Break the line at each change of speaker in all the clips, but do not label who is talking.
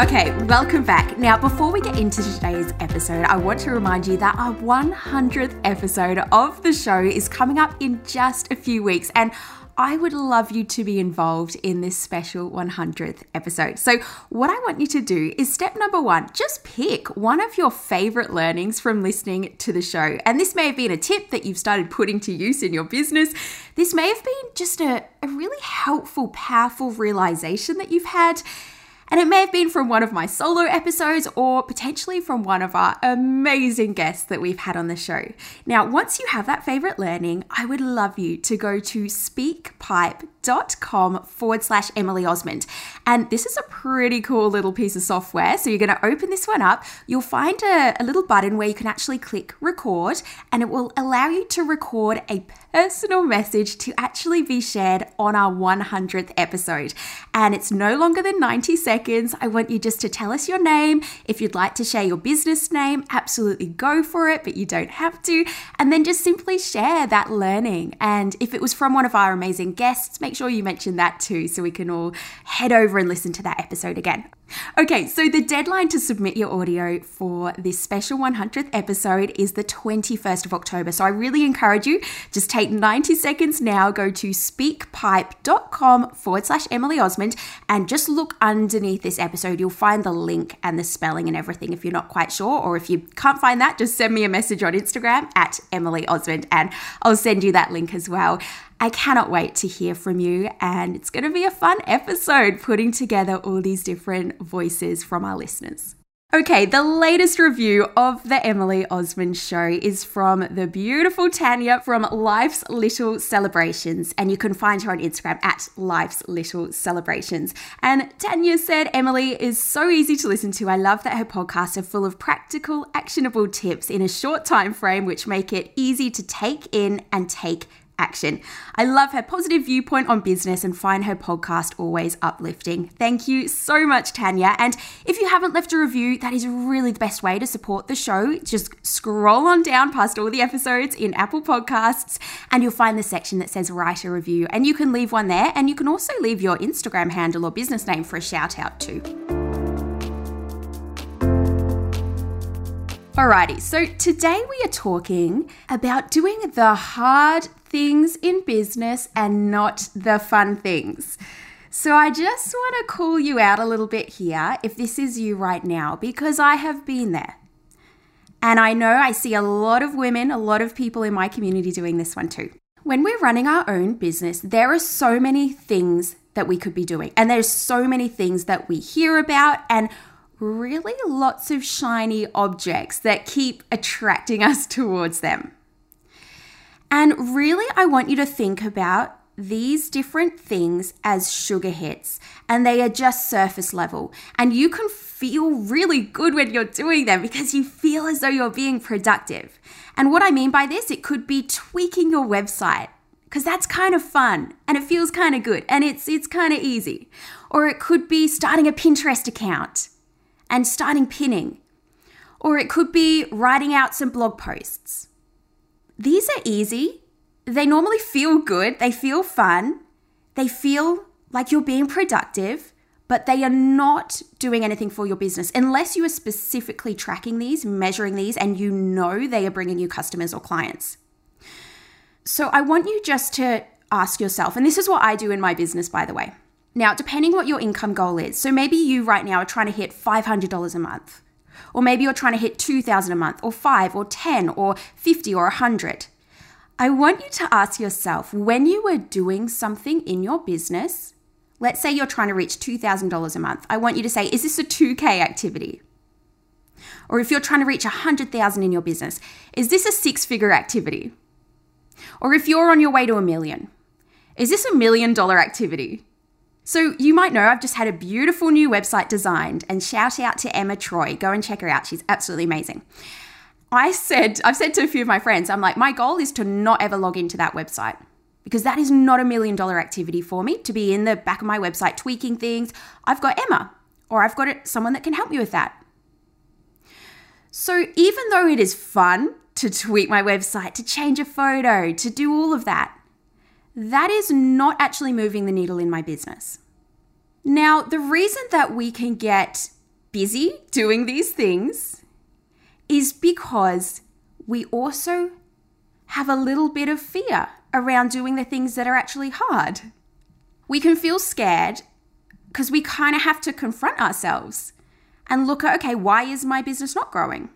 Okay, welcome back. Now, before we get into today's episode, I want to remind you that our 100th episode of the show is coming up in just a few weeks, and I would love you to be involved in this special 100th episode. So, what I want you to do is step number one just pick one of your favorite learnings from listening to the show. And this may have been a tip that you've started putting to use in your business. This may have been just a, a really helpful, powerful realization that you've had. And it may have been from one of my solo episodes or potentially from one of our amazing guests that we've had on the show. Now, once you have that favorite learning, I would love you to go to speakpipe.com forward slash Emily Osmond. And this is a pretty cool little piece of software. So you're going to open this one up. You'll find a, a little button where you can actually click record, and it will allow you to record a personal message to actually be shared on our 100th episode. And it's no longer than 90 seconds. I want you just to tell us your name. If you'd like to share your business name, absolutely go for it, but you don't have to. And then just simply share that learning. And if it was from one of our amazing guests, make sure you mention that too so we can all head over and listen to that episode again. Okay, so the deadline to submit your audio for this special 100th episode is the 21st of October. So I really encourage you, just take 90 seconds now, go to speakpipe.com forward slash Emily Osmond and just look underneath this episode. You'll find the link and the spelling and everything if you're not quite sure. Or if you can't find that, just send me a message on Instagram at Emily Osmond and I'll send you that link as well. I cannot wait to hear from you, and it's going to be a fun episode putting together all these different voices from our listeners. Okay, the latest review of the Emily Osmond show is from the beautiful Tanya from Life's Little Celebrations, and you can find her on Instagram at Life's Little Celebrations. And Tanya said, Emily is so easy to listen to. I love that her podcasts are full of practical, actionable tips in a short time frame, which make it easy to take in and take action. I love her positive viewpoint on business and find her podcast always uplifting. Thank you so much, Tanya. And if you haven't left a review, that is really the best way to support the show. Just scroll on down past all the episodes in Apple Podcasts and you'll find the section that says write a review. And you can leave one there. And you can also leave your Instagram handle or business name for a shout out too. Alrighty, so today we are talking about doing the hard things in business and not the fun things. So I just want to call you out a little bit here if this is you right now, because I have been there. And I know I see a lot of women, a lot of people in my community doing this one too. When we're running our own business, there are so many things that we could be doing. And there's so many things that we hear about and really lots of shiny objects that keep attracting us towards them. And really, I want you to think about these different things as sugar hits, and they are just surface level. And you can feel really good when you're doing them because you feel as though you're being productive. And what I mean by this, it could be tweaking your website because that's kind of fun and it feels kind of good and it's it's kind of easy. Or it could be starting a Pinterest account and starting pinning. Or it could be writing out some blog posts. These are easy. They normally feel good, they feel fun, they feel like you're being productive, but they are not doing anything for your business unless you are specifically tracking these, measuring these, and you know they are bringing you customers or clients. So I want you just to ask yourself, and this is what I do in my business, by the way. Now, depending what your income goal is, so maybe you right now are trying to hit $500 a month, or maybe you're trying to hit 2000 a month, or 5 or 10 or 50 or 100. I want you to ask yourself when you were doing something in your business, let's say you're trying to reach $2,000 a month, I want you to say, is this a 2K activity? Or if you're trying to reach 100,000 in your business, is this a six figure activity? Or if you're on your way to a million, is this a million dollar activity? So, you might know I've just had a beautiful new website designed, and shout out to Emma Troy. Go and check her out. She's absolutely amazing. I said, I've said to a few of my friends, I'm like, my goal is to not ever log into that website because that is not a million dollar activity for me to be in the back of my website tweaking things. I've got Emma, or I've got someone that can help me with that. So, even though it is fun to tweak my website, to change a photo, to do all of that, that is not actually moving the needle in my business. Now, the reason that we can get busy doing these things is because we also have a little bit of fear around doing the things that are actually hard. We can feel scared because we kind of have to confront ourselves and look at, okay, why is my business not growing?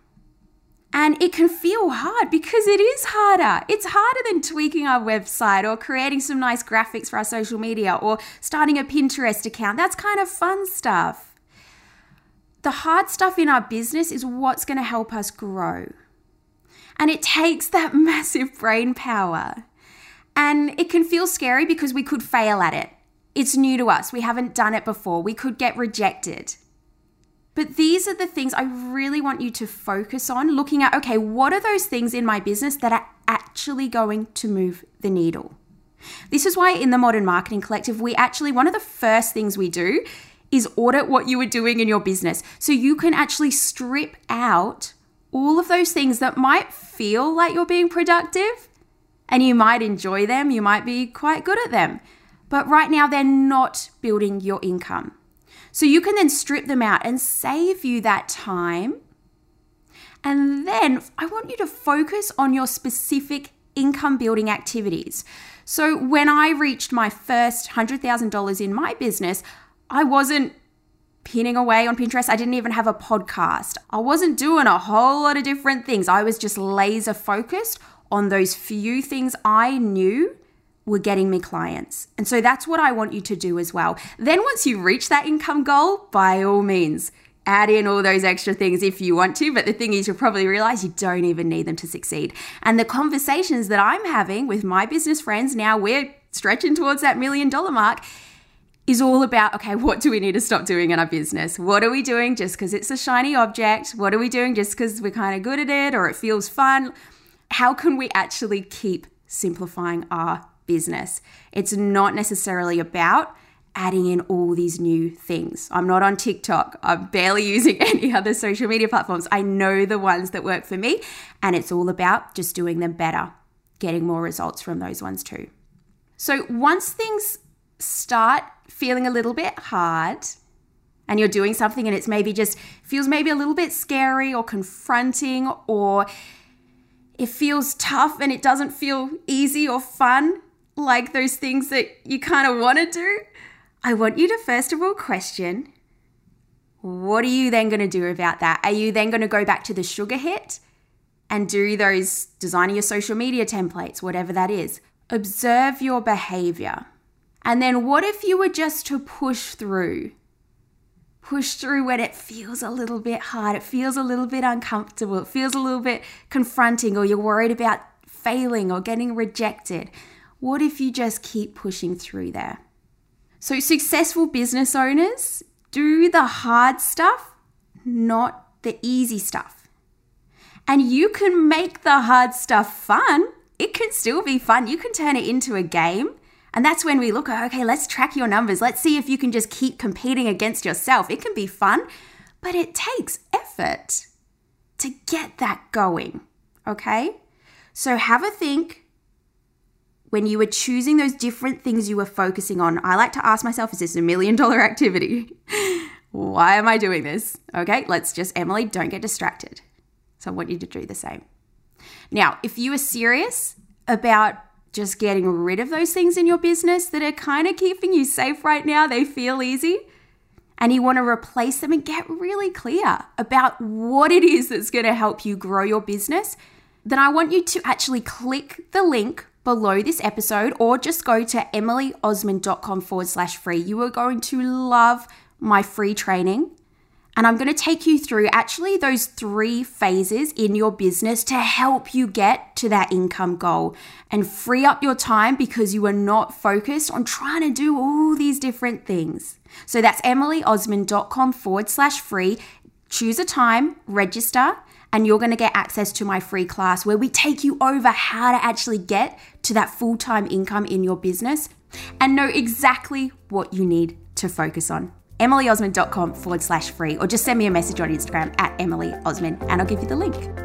And it can feel hard because it is harder. It's harder than tweaking our website or creating some nice graphics for our social media or starting a Pinterest account. That's kind of fun stuff. The hard stuff in our business is what's going to help us grow. And it takes that massive brain power. And it can feel scary because we could fail at it. It's new to us. We haven't done it before. We could get rejected. But these are the things I really want you to focus on looking at okay, what are those things in my business that are actually going to move the needle? This is why in the Modern Marketing Collective, we actually, one of the first things we do is audit what you are doing in your business. So you can actually strip out all of those things that might feel like you're being productive and you might enjoy them, you might be quite good at them. But right now, they're not building your income. So you can then strip them out and save you that time. And then I want you to focus on your specific income building activities. So when I reached my first $100,000 in my business, I wasn't pinning away on Pinterest. I didn't even have a podcast. I wasn't doing a whole lot of different things. I was just laser focused on those few things I knew were getting me clients. And so that's what I want you to do as well. Then once you reach that income goal, by all means, add in all those extra things if you want to. But the thing is, you'll probably realize you don't even need them to succeed. And the conversations that I'm having with my business friends now, we're stretching towards that million dollar mark. Is all about okay, what do we need to stop doing in our business? What are we doing just because it's a shiny object? What are we doing just because we're kind of good at it or it feels fun? How can we actually keep simplifying our business. It's not necessarily about adding in all these new things. I'm not on TikTok. I'm barely using any other social media platforms. I know the ones that work for me, and it's all about just doing them better, getting more results from those ones too. So once things start feeling a little bit hard, and you're doing something and it's maybe just feels maybe a little bit scary or confronting or it feels tough and it doesn't feel easy or fun like those things that you kind of want to do, I want you to first of all question what are you then going to do about that? Are you then going to go back to the sugar hit and do those designing your social media templates, whatever that is? Observe your behavior. And then what if you were just to push through? Push through when it feels a little bit hard, it feels a little bit uncomfortable, it feels a little bit confronting, or you're worried about failing or getting rejected. What if you just keep pushing through there? So, successful business owners do the hard stuff, not the easy stuff. And you can make the hard stuff fun. It can still be fun. You can turn it into a game. And that's when we look at, okay, let's track your numbers. Let's see if you can just keep competing against yourself. It can be fun, but it takes effort to get that going. Okay? So have a think when you were choosing those different things you were focusing on, I like to ask myself, is this a million dollar activity? Why am I doing this? Okay, let's just, Emily, don't get distracted. So I want you to do the same. Now, if you are serious about just getting rid of those things in your business that are kind of keeping you safe right now, they feel easy, and you want to replace them and get really clear about what it is that's going to help you grow your business, then I want you to actually click the link below this episode or just go to emilyosmond.com forward slash free. You are going to love my free training And I'm going to take you through actually those three phases in your business to help you get to that income goal and free up your time because you are not focused on trying to do all these different things. So that's emilyosmond.com forward slash free. Choose a time, register, and you're going to get access to my free class where we take you over how to actually get to that full time income in your business and know exactly what you need to focus on emilyosmond.com forward slash free, or just send me a message on Instagram at Emily Osmond and I'll give you the link.